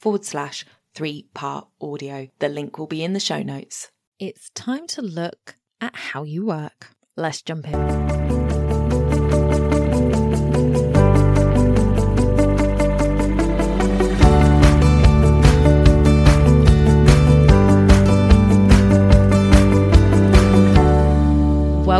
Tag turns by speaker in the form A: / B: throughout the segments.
A: forward slash three part audio. The link will be in the show notes. It's time to look at how you work. Let's jump in.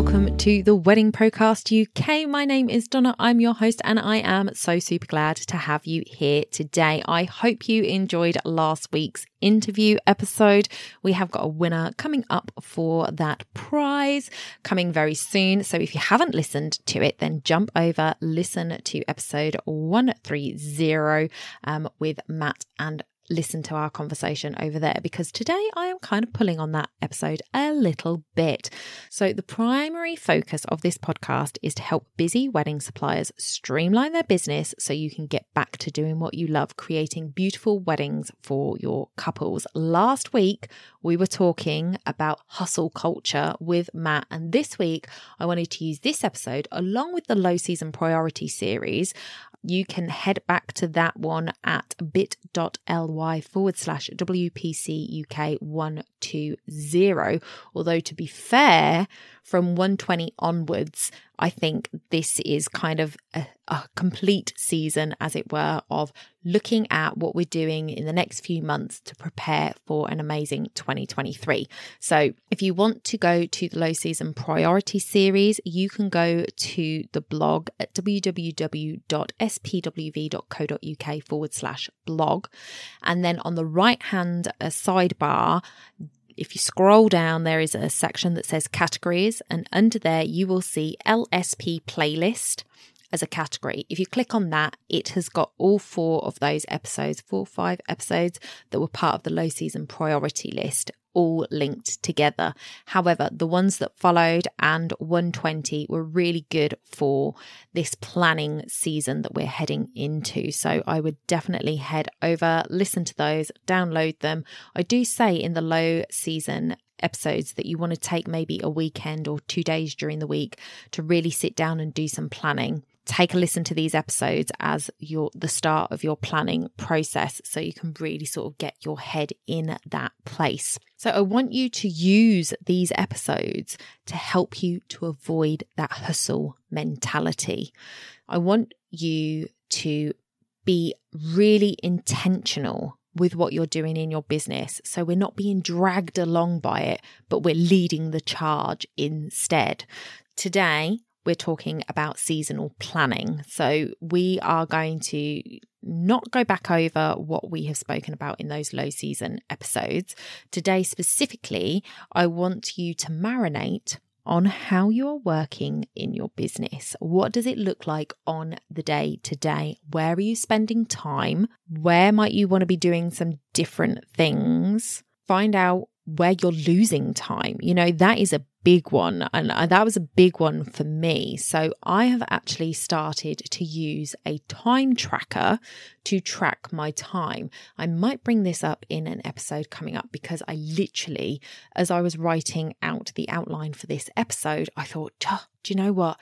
A: Welcome to the Wedding Podcast UK. My name is Donna. I'm your host, and I am so super glad to have you here today. I hope you enjoyed last week's interview episode. We have got a winner coming up for that prize coming very soon. So if you haven't listened to it, then jump over, listen to episode 130 um, with Matt and listen to our conversation over there because today I am kind of pulling on that episode a little bit. So, the primary focus of this podcast is to help busy wedding suppliers streamline their business so you can get back to doing what you love, creating beautiful weddings for your couples. Last week, we were talking about hustle culture with Matt, and this week, I wanted to use this episode along with the low season priority series you can head back to that one at bit.ly forward slash WPC UK 120. Although, to be fair, from 120 onwards, I think this is kind of a, a, complete season, as it were, of looking at what we're doing in the next few months to prepare for an amazing 2023. So, if you want to go to the low season priority series, you can go to the blog at www.spwv.co.uk forward slash blog. And then on the right hand uh, sidebar, if you scroll down, there is a section that says categories, and under there you will see LSP playlist as a category. If you click on that, it has got all four of those episodes, four or five episodes that were part of the low season priority list all linked together. However, the ones that followed and 120 were really good for this planning season that we're heading into. So I would definitely head over, listen to those, download them. I do say in the low season episodes that you want to take maybe a weekend or two days during the week to really sit down and do some planning take a listen to these episodes as your the start of your planning process so you can really sort of get your head in that place. So I want you to use these episodes to help you to avoid that hustle mentality. I want you to be really intentional with what you're doing in your business. So we're not being dragged along by it, but we're leading the charge instead. Today, we're talking about seasonal planning. So we are going to not go back over what we have spoken about in those low season episodes. Today, specifically, I want you to marinate on how you are working in your business. What does it look like on the day to day? Where are you spending time? Where might you want to be doing some different things? Find out where you're losing time. You know, that is a big one. And uh, that was a big one for me. So I have actually started to use a time tracker to track my time. I might bring this up in an episode coming up because I literally, as I was writing out the outline for this episode, I thought, do you know what?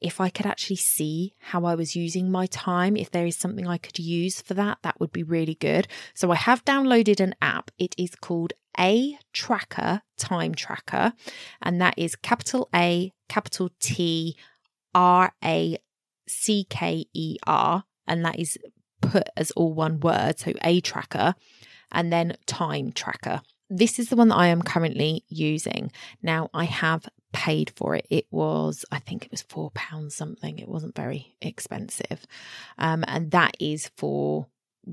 A: if I could actually see how I was using my time, if there is something I could use for that, that would be really good. So I have downloaded an app. It is called A Tracker Time Tracker, and that is capital A, capital T, R A C K E R, and that is put as all one word. So ATracker, and then Time Tracker this is the one that I am currently using. Now, I have paid for it. It was, I think it was four pounds something. It wasn't very expensive. Um, and that is for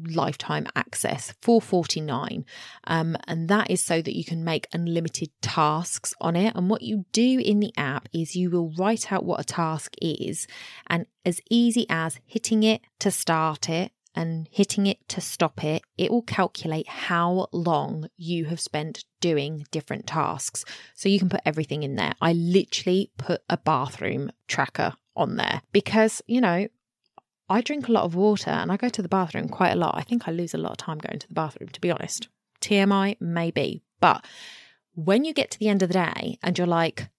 A: lifetime access 449 um, and that is so that you can make unlimited tasks on it and what you do in the app is you will write out what a task is and as easy as hitting it to start it and hitting it to stop it, it will calculate how long you have spent doing different tasks. So you can put everything in there. I literally put a bathroom tracker on there because, you know, I drink a lot of water and I go to the bathroom quite a lot. I think I lose a lot of time going to the bathroom, to be honest. TMI, maybe. But when you get to the end of the day and you're like,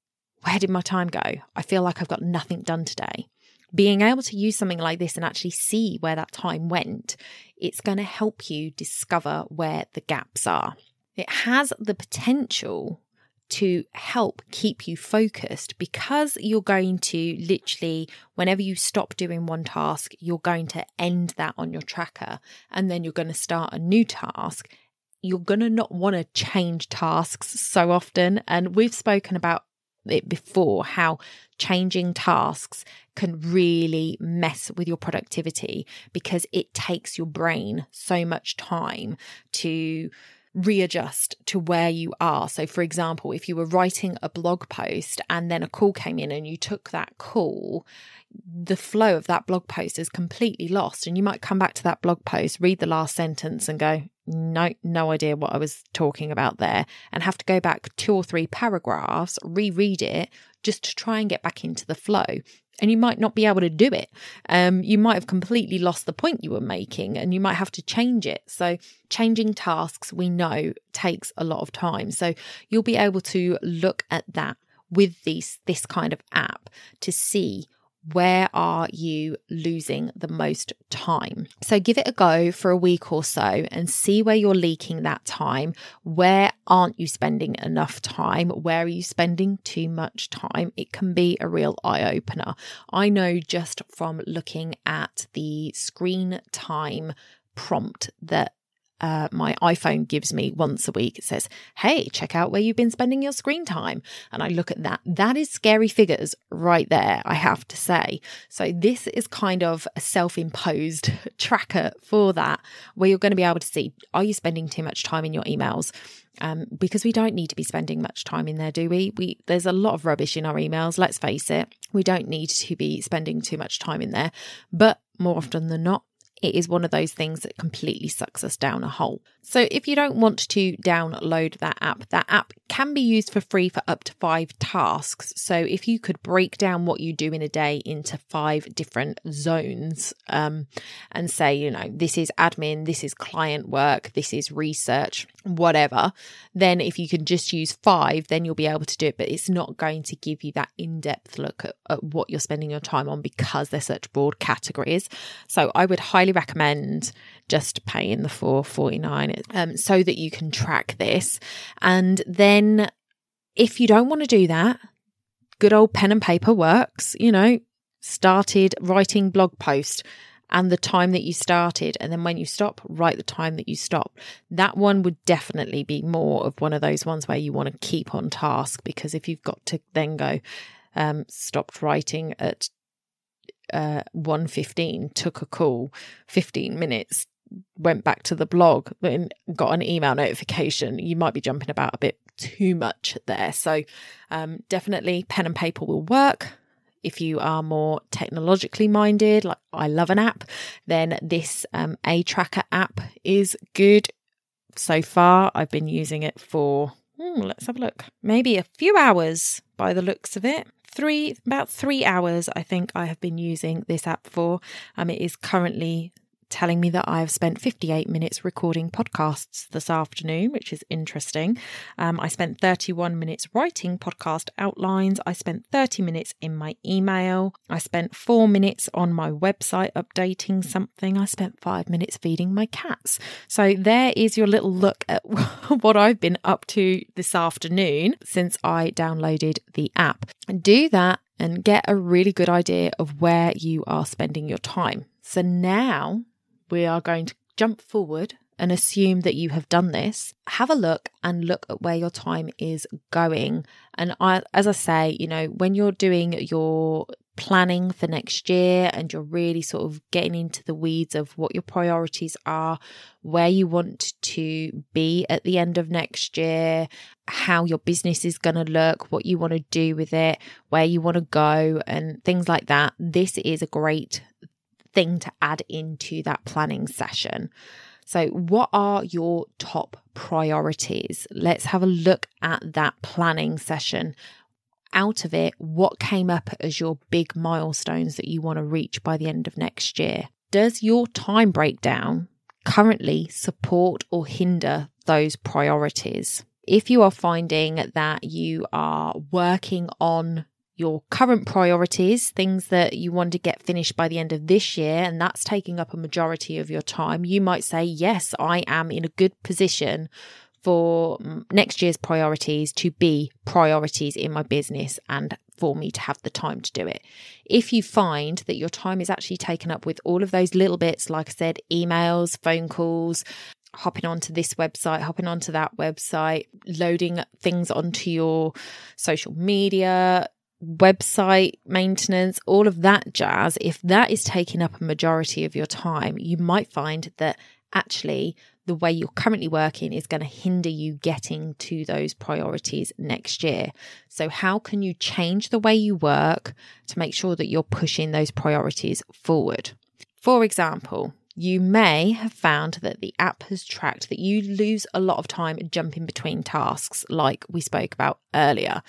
A: where did my time go? I feel like I've got nothing done today. Being able to use something like this and actually see where that time went, it's going to help you discover where the gaps are. It has the potential to help keep you focused because you're going to literally, whenever you stop doing one task, you're going to end that on your tracker and then you're going to start a new task. You're going to not want to change tasks so often. And we've spoken about it before how changing tasks can really mess with your productivity because it takes your brain so much time to readjust to where you are. So, for example, if you were writing a blog post and then a call came in and you took that call, the flow of that blog post is completely lost. And you might come back to that blog post, read the last sentence, and go, no, no idea what I was talking about there, and have to go back two or three paragraphs, reread it just to try and get back into the flow and you might not be able to do it. Um, you might have completely lost the point you were making and you might have to change it. So, changing tasks we know takes a lot of time. So, you'll be able to look at that with these this kind of app to see where are you losing the most time? So give it a go for a week or so and see where you're leaking that time. Where aren't you spending enough time? Where are you spending too much time? It can be a real eye opener. I know just from looking at the screen time prompt that uh, my iPhone gives me once a week. It says, Hey, check out where you've been spending your screen time. And I look at that. That is scary figures right there, I have to say. So, this is kind of a self imposed tracker for that, where you're going to be able to see are you spending too much time in your emails? Um, because we don't need to be spending much time in there, do we? We there's a lot of rubbish in our emails. Let's face it, we don't need to be spending too much time in there. But more often than not, it is one of those things that completely sucks us down a hole. So, if you don't want to download that app, that app can be used for free for up to five tasks. So, if you could break down what you do in a day into five different zones um, and say, you know, this is admin, this is client work, this is research, whatever, then if you can just use five, then you'll be able to do it. But it's not going to give you that in depth look at, at what you're spending your time on because they're such broad categories. So, I would highly recommend just paying the 449 um, so that you can track this. And then if you don't want to do that, good old pen and paper works, you know, started writing blog post and the time that you started and then when you stop write the time that you stop that one would definitely be more of one of those ones where you want to keep on task because if you've got to then go um, stopped writing at uh, 1.15 took a call 15 minutes went back to the blog and got an email notification, you might be jumping about a bit too much there. So, um, definitely pen and paper will work. If you are more technologically minded, like I love an app, then this um, ATracker app is good. So far, I've been using it for, hmm, let's have a look, maybe a few hours by the looks of it. Three about three hours i think i have been using this app for. Um it is currently telling me that I have spent 58 minutes recording podcasts this afternoon, which is interesting. Um, I spent 31 minutes writing podcast outlines. I spent 30 minutes in my email. I spent four minutes on my website updating something. I spent five minutes feeding my cats. So there is your little look at what I've been up to this afternoon since I downloaded the app. Do that and get a really good idea of where you are spending your time. So now we are going to jump forward and assume that you have done this, have a look and look at where your time is going. And I, as I say, you know, when you're doing your planning for next year and you're really sort of getting into the weeds of what your priorities are, where you want to be at the end of next year, how your business is going to look, what you want to do with it, where you want to go, and things like that, this is a great thing to add into that planning session. So, what are your top priorities? Let's have a look at that planning session. Out of it, what came up as your big milestones that you want to reach by the end of next year? Does your time breakdown currently support or hinder those priorities? If you are finding that you are working on your current priorities, things that you want to get finished by the end of this year, and that's taking up a majority of your time, you might say, Yes, I am in a good position for mm, next year's priorities to be priorities in my business and for me to have the time to do it. If you find that your time is actually taken up with all of those little bits, like I said, emails, phone calls, hopping onto this website, hopping onto that website, loading things onto your social media, website maintenance, all of that jazz, if that is taking up a majority of your time, you might find that actually the way you're currently working is going to hinder you getting to those priorities next year. So, how can you change the way you work to make sure that you're pushing those priorities forward? For example, you may have found that the app has tracked that you lose a lot of time jumping between tasks, like we spoke about earlier.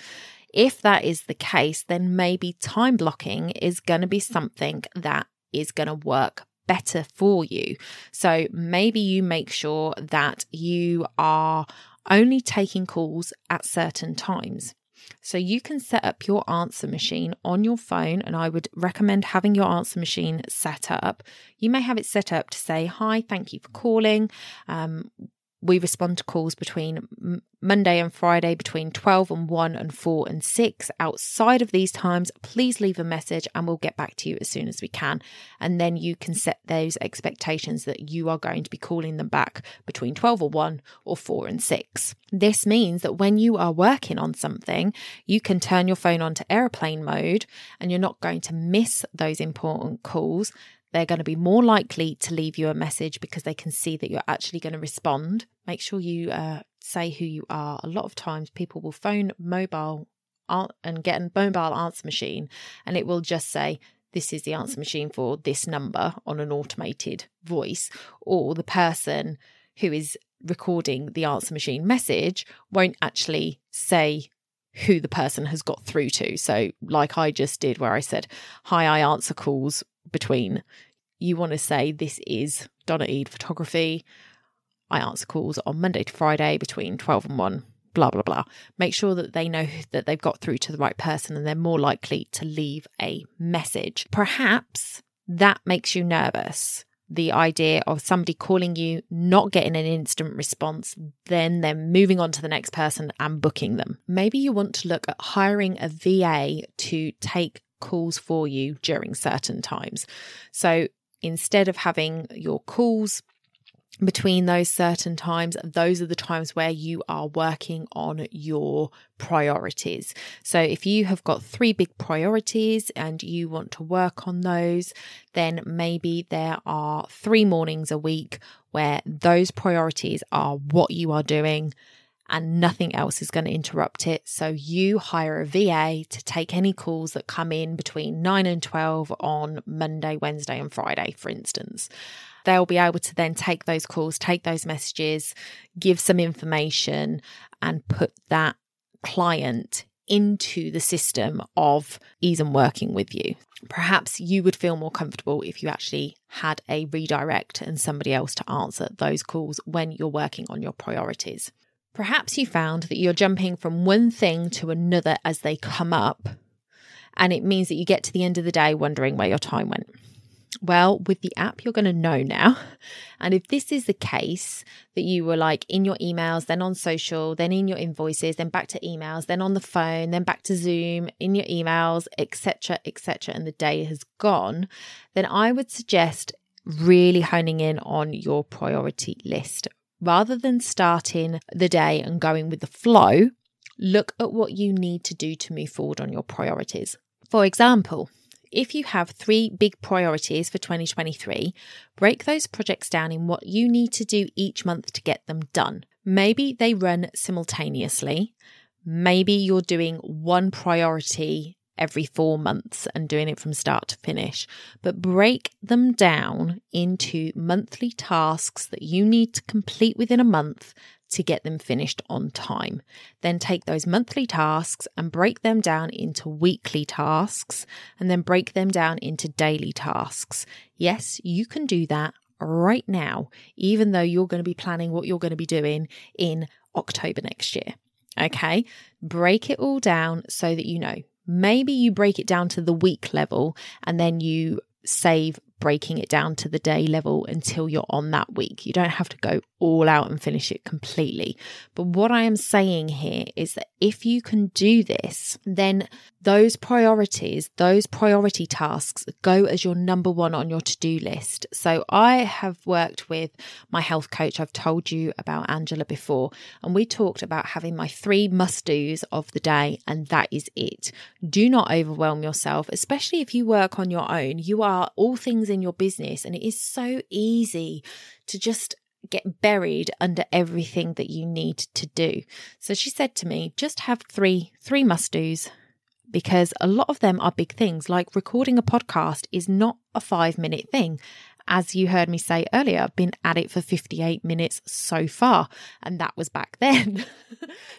A: If that is the case, then maybe time blocking is going to be something that is going to work better for you. So maybe you make sure that you are only taking calls at certain times. So you can set up your answer machine on your phone, and I would recommend having your answer machine set up. You may have it set up to say, Hi, thank you for calling. Um, we respond to calls between Monday and Friday between 12 and 1 and 4 and 6. Outside of these times, please leave a message and we'll get back to you as soon as we can. And then you can set those expectations that you are going to be calling them back between 12 or 1 or 4 and 6. This means that when you are working on something, you can turn your phone on to airplane mode and you're not going to miss those important calls they're going to be more likely to leave you a message because they can see that you're actually going to respond. Make sure you uh, say who you are. A lot of times, people will phone mobile and get a mobile answer machine, and it will just say, this is the answer machine for this number on an automated voice, or the person who is recording the answer machine message won't actually say who the person has got through to. So, like I just did, where I said, Hi, I answer calls between you want to say this is Donna Eade photography. I answer calls on Monday to Friday between 12 and 1, blah, blah, blah. Make sure that they know that they've got through to the right person and they're more likely to leave a message. Perhaps that makes you nervous. The idea of somebody calling you, not getting an instant response, then they're moving on to the next person and booking them. Maybe you want to look at hiring a VA to take calls for you during certain times. So instead of having your calls between those certain times, those are the times where you are working on your priorities. So, if you have got three big priorities and you want to work on those, then maybe there are three mornings a week where those priorities are what you are doing and nothing else is going to interrupt it. So you hire a VA to take any calls that come in between 9 and 12 on Monday, Wednesday, and Friday, for instance. They'll be able to then take those calls, take those messages, give some information, and put that client into the system of ease and working with you. Perhaps you would feel more comfortable if you actually had a redirect and somebody else to answer those calls when you're working on your priorities. Perhaps you found that you're jumping from one thing to another as they come up, and it means that you get to the end of the day wondering where your time went. Well, with the app, you're going to know now. And if this is the case, that you were like in your emails, then on social, then in your invoices, then back to emails, then on the phone, then back to Zoom, in your emails, etc., etc., and the day has gone, then I would suggest really honing in on your priority list rather than starting the day and going with the flow, look at what you need to do to move forward on your priorities. For example, if you have three big priorities for 2023, break those projects down in what you need to do each month to get them done. Maybe they run simultaneously. Maybe you're doing one priority every four months and doing it from start to finish, but break them down into monthly tasks that you need to complete within a month to get them finished on time. Then take those monthly tasks and break them down into weekly tasks and then break them down into daily tasks. Yes, you can do that right now, even though you're going to be planning what you're going to be doing in October next year. Okay, break it all down so that you know. Maybe you break it down to the week level and then you save breaking it down to the day level until you're on that week. You don't have to go all out and finish it completely. But what I am saying here is that if you can do this, then those priorities, those priority tasks go as your number one on your to do list. So I have worked with my health coach. I've told you about Angela before, and we talked about having my three must do's of the day, and that is it. Do not overwhelm yourself, especially if you work on your own. You are all things in your business, and it is so easy to just get buried under everything that you need to do. So she said to me, just have three three must do's because a lot of them are big things like recording a podcast is not a 5 minute thing. As you heard me say earlier, I've been at it for 58 minutes so far, and that was back then.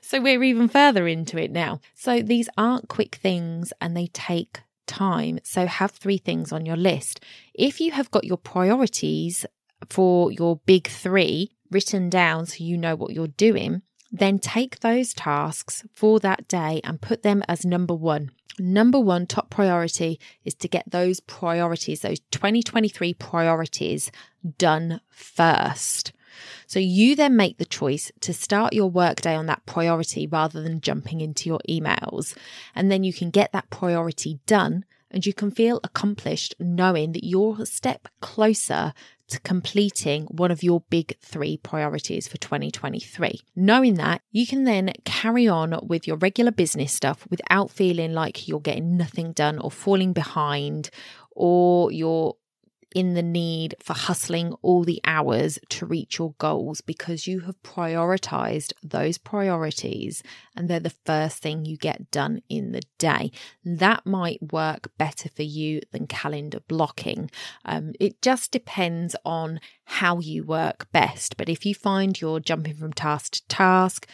A: so we're even further into it now. So these aren't quick things and they take time. So have three things on your list. If you have got your priorities for your big three written down so you know what you're doing, then take those tasks for that day and put them as number one. Number one top priority is to get those priorities, those 2023 priorities done first. So you then make the choice to start your workday on that priority rather than jumping into your emails. And then you can get that priority done and you can feel accomplished knowing that you're a step closer to completing one of your big three priorities for 2023. Knowing that, you can then carry on with your regular business stuff without feeling like you're getting nothing done or falling behind or you're in the need for hustling all the hours to reach your goals because you have prioritized those priorities and they're the first thing you get done in the day. That might work better for you than calendar blocking. Um, it just depends on how you work best. But if you find you're jumping from task to task,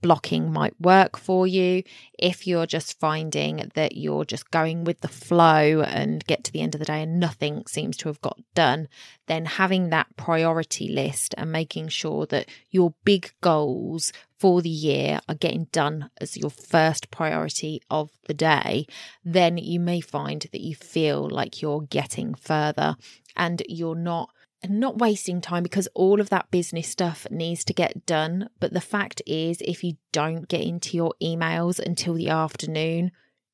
A: blocking might work for you. If you're just finding that you're just going with the flow and get to the end of the day and nothing seems to have got done, then having that priority list and making sure that your big goals for the year are getting done as your first priority of the day, then you may find that you feel like you're getting further and you're not and not wasting time because all of that business stuff needs to get done. But the fact is, if you don't get into your emails until the afternoon,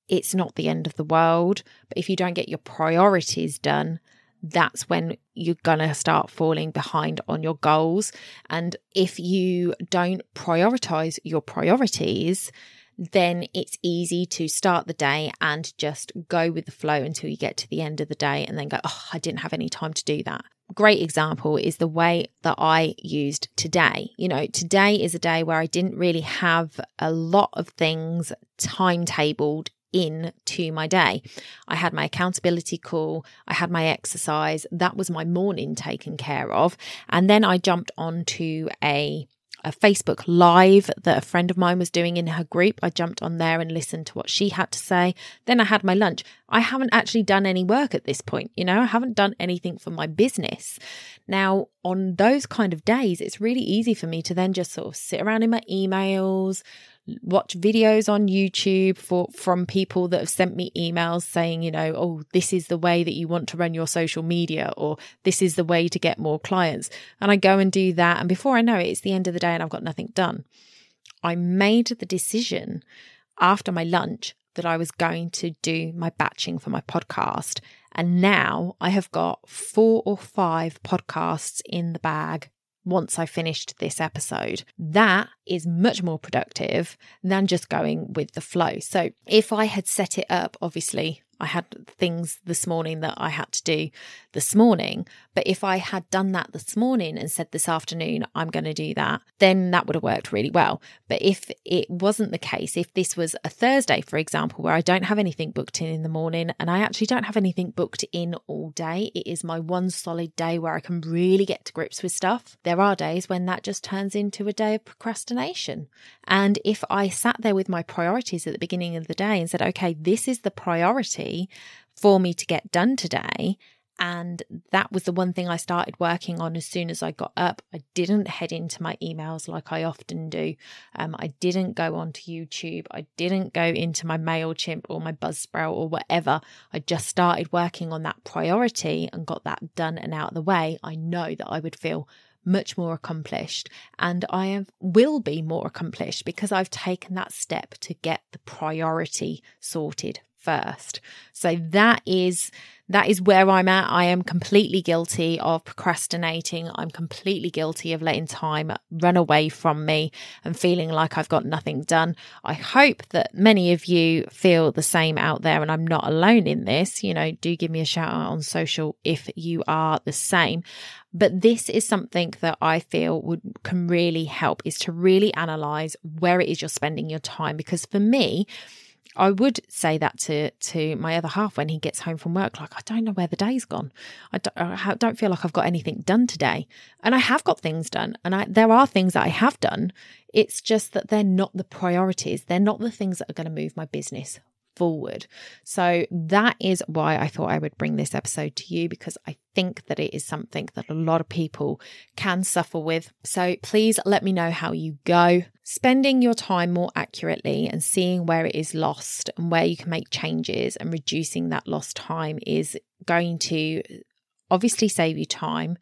A: it's not the end of the world. But if you don't get your priorities done, that's when you're going to start falling behind on your goals. And if you don't prioritize your priorities, then it's easy to start the day and just go with the flow until you get to the end of the day and then go, oh, I didn't have any time to do that great example is the way that I used today. You know, today is a day where I didn't really have a lot of things timetabled in to my day. I had my accountability call, I had my exercise, that was my morning taken care of. And then I jumped onto a a Facebook Live that a friend of mine was doing in her group. I jumped on there and listened to what she had to say. Then I had my lunch. I haven't actually done any work at this point. You know, I haven't done anything for my business. Now, on those kind of days, it's really easy for me to then just sort of sit around in my emails, watch videos on YouTube for from people that have sent me emails saying, you know, oh, this is the way that you want to run your social media or this is the way to get more clients. And I go and do that and before I know it it's the end of the day and I've got nothing done. I made the decision after my lunch that I was going to do my batching for my podcast. And now I have got four or five podcasts in the bag once I finished this episode. That is much more productive than just going with the flow. So if I had set it up, obviously, I had things this morning that I had to do this morning. But if I had done that this morning and said this afternoon, I'm going to do that, then that would have worked really well. But if it wasn't the case, if this was a Thursday, for example, where I don't have anything booked in in the morning and I actually don't have anything booked in all day, it is my one solid day where I can really get to grips with stuff. There are days when that just turns into a day of procrastination. And if I sat there with my priorities at the beginning of the day and said, okay, this is the priority for me to get done today, and that was the one thing I started working on as soon as I got up. I didn't head into my emails like I often do. Um, I didn't go onto YouTube. I didn't go into my MailChimp or my Buzzsprout or whatever. I just started working on that priority and got that done and out of the way. I know that I would feel much more accomplished and I have, will be more accomplished because I've taken that step to get the priority sorted first. So that is that is where I'm at. I am completely guilty of procrastinating. I'm completely guilty of letting time run away from me and feeling like I've got nothing done. I hope that many of you feel the same out there and I'm not alone in this. You know, do give me a shout out on social if you are the same. But this is something that I feel would can really help is to really analyze where it is you're spending your time because for me, I would say that to to my other half when he gets home from work. Like, I don't know where the day's gone. I don't, I don't feel like I've got anything done today, and I have got things done, and I there are things that I have done. It's just that they're not the priorities. They're not the things that are going to move my business forward. So that is why I thought I would bring this episode to you because I think that it is something that a lot of people can suffer with. So please let me know how you go. Spending your time more accurately and seeing where it is lost and where you can make changes and reducing that lost time is going to obviously save you time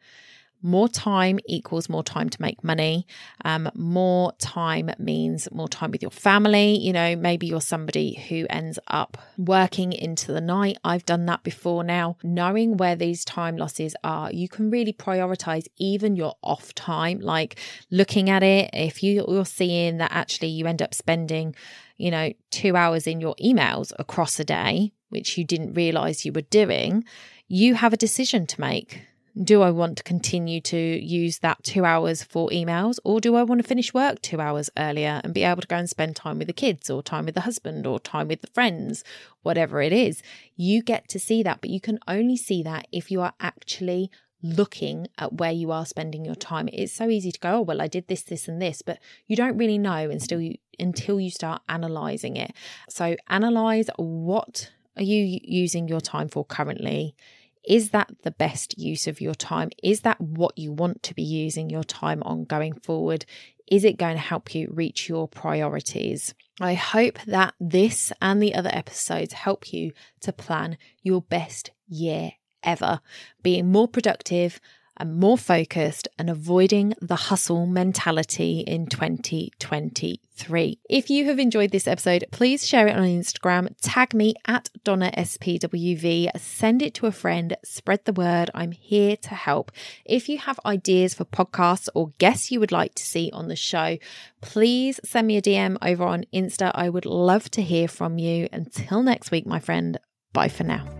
A: more time equals more time to make money. Um, more time means more time with your family. You know, maybe you're somebody who ends up working into the night. I've done that before now. Knowing where these time losses are, you can really prioritize even your off time, like looking at it. If you're seeing that actually you end up spending, you know, two hours in your emails across a day, which you didn't realize you were doing, you have a decision to make do I want to continue to use that two hours for emails, or do I want to finish work two hours earlier and be able to go and spend time with the kids, or time with the husband, or time with the friends, whatever it is? You get to see that, but you can only see that if you are actually looking at where you are spending your time. It's so easy to go, oh, well, I did this, this, and this, but you don't really know until you until you start analyzing it. So analyze what are you using your time for currently? Is that the best use of your time? Is that what you want to be using your time on going forward? Is it going to help you reach your priorities? I hope that this and the other episodes help you to plan your best year ever, being more productive, and more focused and avoiding the hustle mentality in 2023. If you have enjoyed this episode, please share it on Instagram, tag me at Donna SPWV, send it to a friend, spread the word. I'm here to help. If you have ideas for podcasts or guests you would like to see on the show, please send me a DM over on Insta. I would love to hear from you. Until next week, my friend, bye for now.